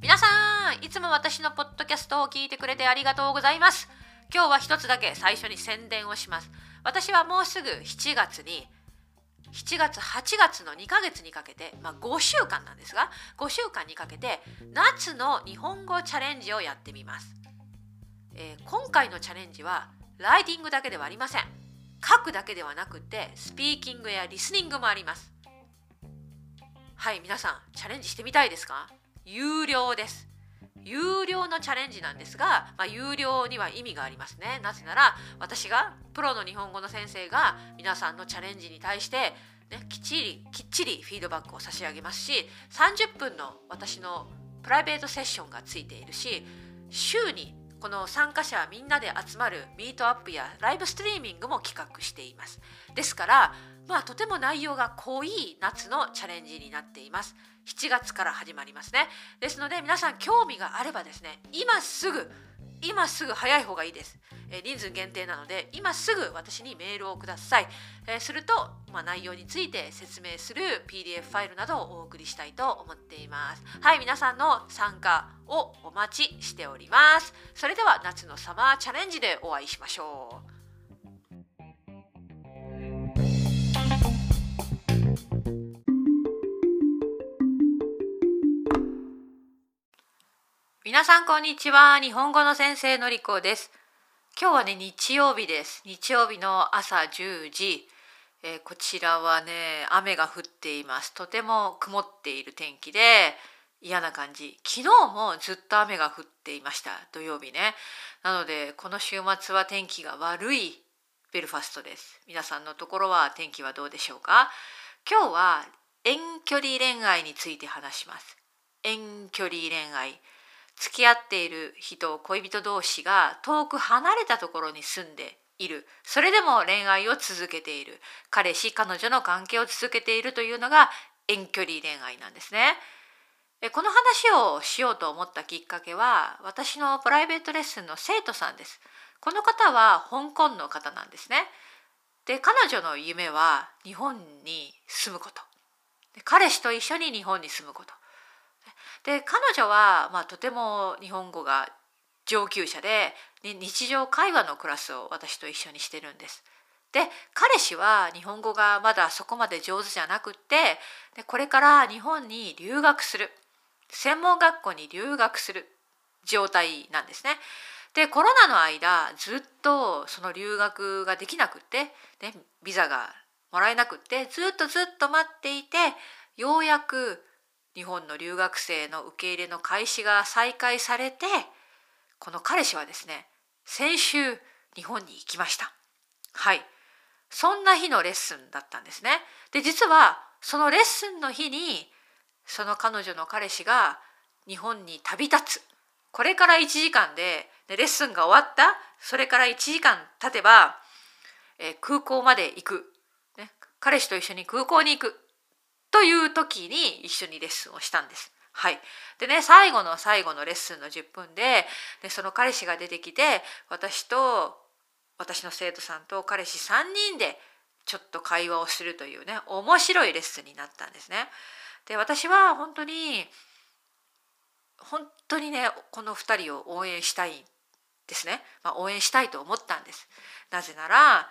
皆さんいつも私のポッドキャストを聞いてくれてありがとうございます。今日は一つだけ最初に宣伝をします。私はもうすぐ7月に7月8月の2ヶ月にかけて、まあ、5週間なんですが5週間にかけて夏の日本語チャレンジをやってみます、えー今回のチャレンジはライティングだけではありません。書くだけではなくてスピーキングやリスニングもあります。はい皆さんチャレンジしてみたいですか？有料です。有料のチャレンジなんですが、まあ、有料には意味がありますね。なぜなら私がプロの日本語の先生が皆さんのチャレンジに対して、ね、きっちりきっちりフィードバックを差し上げますし30分の私のプライベートセッションがついているし週にこの参加者みんなで集まるミートアップやライブストリーミングも企画しています。ですからまあとても内容が濃い夏のチャレンジになっています。7月から始まりますね。ですので皆さん興味があればですね今すぐ今すぐ早い方がいいです、えー人数限定なので今すぐ私にメールをください、えーすると、まあ、内容について説明する PDF ファイルなどをお送りしたいと思っています。はい皆さんの参加をお待ちしております。それでは夏のサマーチャレンジでお会いしましょう。皆さんこんにちは。日本語の先生のりこです。今日はね日曜日です。日曜日の朝10時、えーこちらはね雨が降っています。とても曇っている天気で嫌な感じ。昨日もずっと雨が降っていました。土曜日ね。なのでこの週末は天気が悪いベルファストです。皆さんのところは天気はどうでしょうか？今日は遠距離恋愛について話します。遠距離恋愛。付き合っている人恋人同士が遠く離れたところに住んでいるそれでも恋愛を続けている彼氏彼女の関係を続けているというのが遠距離恋愛なんですね。この話をしようと思ったきっかけは私のプライベートレッスンの生徒さんです。この方は香港の方なんですね。で彼女の夢は日本に住むこと彼氏と一緒に日本に住むことで彼女は、まあ、とても日本語が上級者で日常会話のクラスを私と一緒にしてるんです。で彼氏は日本語がまだそこまで上手じゃなくってでこれから日本に留学する専門学校に留学する状態なんですね。でコロナの間ずっとその留学ができなくって、ね、ビザがもらえなくってずっとずっと待っていてようやく日本の留学生の受け入れの開始が再開されてこの彼氏はですね先週日本に行きました。はい。そんな日のレッスンだったんですね。で実はそのレッスンの日にその彼女の彼氏が日本に旅立つ。これから1時間ででレッスンが終わった。それから1時間経てば、えー空港まで行く、ね、彼氏と一緒に空港に行く。という時に一緒にレッスンをしたんです。はい、でね最後の最後のレッスンの10分ででその彼氏が出てきて私と私の生徒さんと彼氏3人でちょっと会話をするというね面白いレッスンになったんですね。で私は本当に本当にねこの2人を応援したいんですね、まあ、応援したいと思ったんです。なぜなら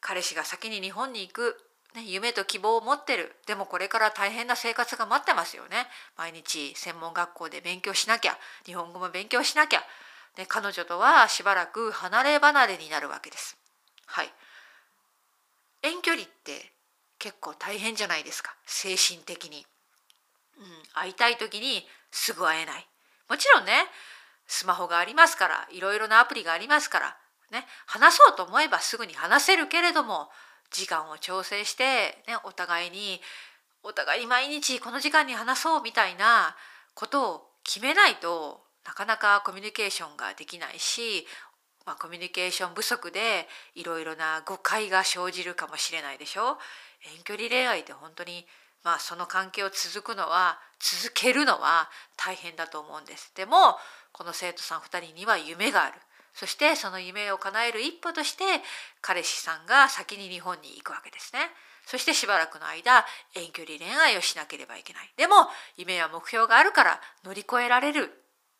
彼氏が先に日本に行く、ね、夢と希望を持ってる。でもこれから大変な生活が待ってますよね。毎日専門学校で勉強しなきゃ。日本語も勉強しなきゃ、ね、彼女とはしばらく離れ離れになるわけです。はい、遠距離って結構大変じゃないですか。精神的に。うん、会いたい時にすぐ会えない。もちろんねスマホがありますからいろいろなアプリがありますからね話そうと思えばすぐに話せるけれども時間を調整して、ね、お互いにお互いに毎日この時間に話そうみたいなことを決めないとなかなかコミュニケーションができないし、まあ、コミュニケーション不足でいろいろな誤解が生じるかもしれないでしょ遠距離恋愛って本当にまあその関係を続くのは続けるのは大変だと思うんです。でもこの生徒さん2人には夢がある。そしてその夢を叶える一歩として彼氏さんが先に日本に行くわけですね。そしてしばらくの間遠距離恋愛をしなければいけないでも夢や目標があるから乗り越えられる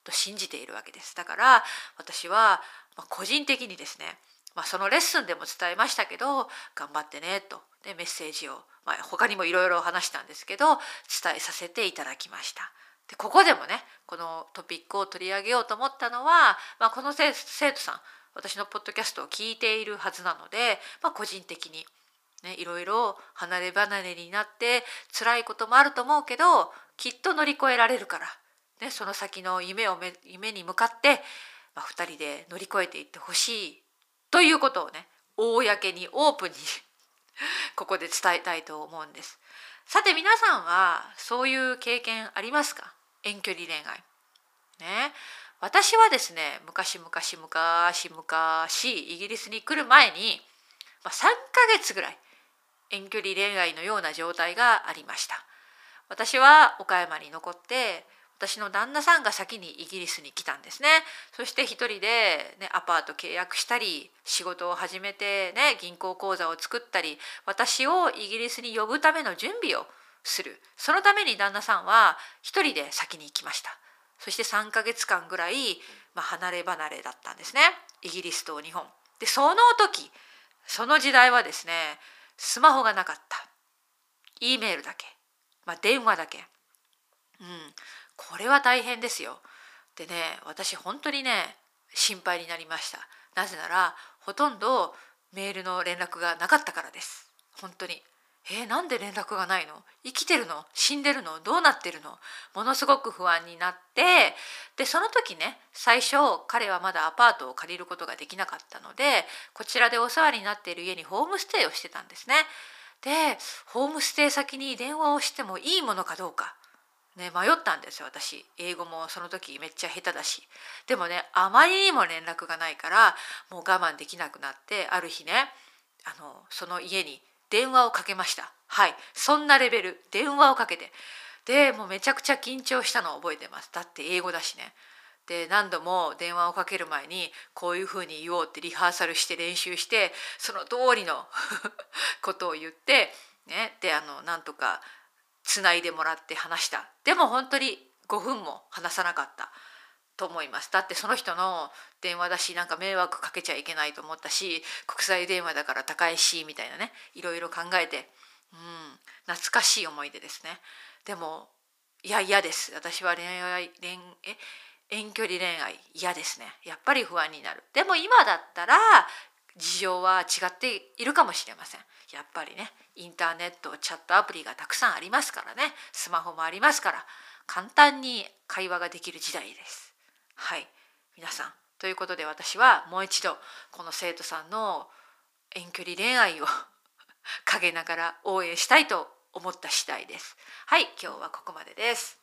と信じているわけですだから私は個人的にですね、まあ、そのレッスンでも伝えましたけど頑張ってねとでメッセージを、まあ、他にもいろいろ話したんですけど伝えさせていただきました。でここでもねこのトピックを取り上げようと思ったのは、まあ、この生徒さん私のポッドキャストを聞いているはずなので、まあ、個人的に、ね、いろいろ離れ離れになって辛いこともあると思うけどきっと乗り越えられるから、ね、その先の夢を夢に向かって、まあ、2人で乗り越えていってほしいということをね公にオープンに ここで伝えたいと思うんです。さて皆さんはそういう経験ありますか？遠距離恋愛。ね、私はですね昔々昔昔イギリスに来る前に、まあ、3ヶ月ぐらい遠距離恋愛のような状態がありました。私は岡山に残って私の旦那さんが先にイギリスに来たんですねそして一人で、ね、アパート契約したり仕事を始めて、ね、銀行口座を作ったり私をイギリスに呼ぶための準備をするそのために旦那さんは一人で先に行きましたそして3ヶ月間ぐらい、まあ、離れ離れだったんですねイギリスと日本でその時その時代はですねスマホがなかった E メールだけ、まあ、電話だけうんこれは大変ですよ。でね私本当にね心配になりました。なぜならほとんどメールの連絡がなかったからです。本当に。えー、なんで連絡がないの？生きてるの？死んでるの？どうなってるの？ものすごく不安になってでその時ね最初彼はまだアパートを借りることができなかったのでこちらでお世話になっている家にホームステイをしてたんですね。でホームステイ先に電話をしてもいいものかどうか。ね、迷ったんですよ私。英語もその時めっちゃ下手だし。でもねあまりにも連絡がないからもう我慢できなくなってある日ねあのその家に電話をかけました。はい。そんなレベル。電話をかけて。でもうめちゃくちゃ緊張したのを覚えてます。だって英語だしね。で何度も電話をかける前にこういうふうに言おうってリハーサルして練習してその通りの ことを言ってね。であのなんとかつないでもらって話した。でも本当に5分も話さなかった。と思います。だってその人の電話だしなんか迷惑かけちゃいけないと思ったし国際電話だから高いしみたいなねいろいろ考えてうん懐かしい思い出ですね。でもいや嫌です。私は恋愛恋え遠距離恋愛嫌ですね。やっぱり不安になる。でも今だったら事情は違っているかもしれません。やっぱりねインターネットチャットアプリがたくさんありますからね。スマホもありますから簡単に会話ができる時代です。はい。皆さん。ということで私はもう一度この生徒さんの遠距離恋愛を 陰ながら応援したいと思った次第です。はい今日はここまでです。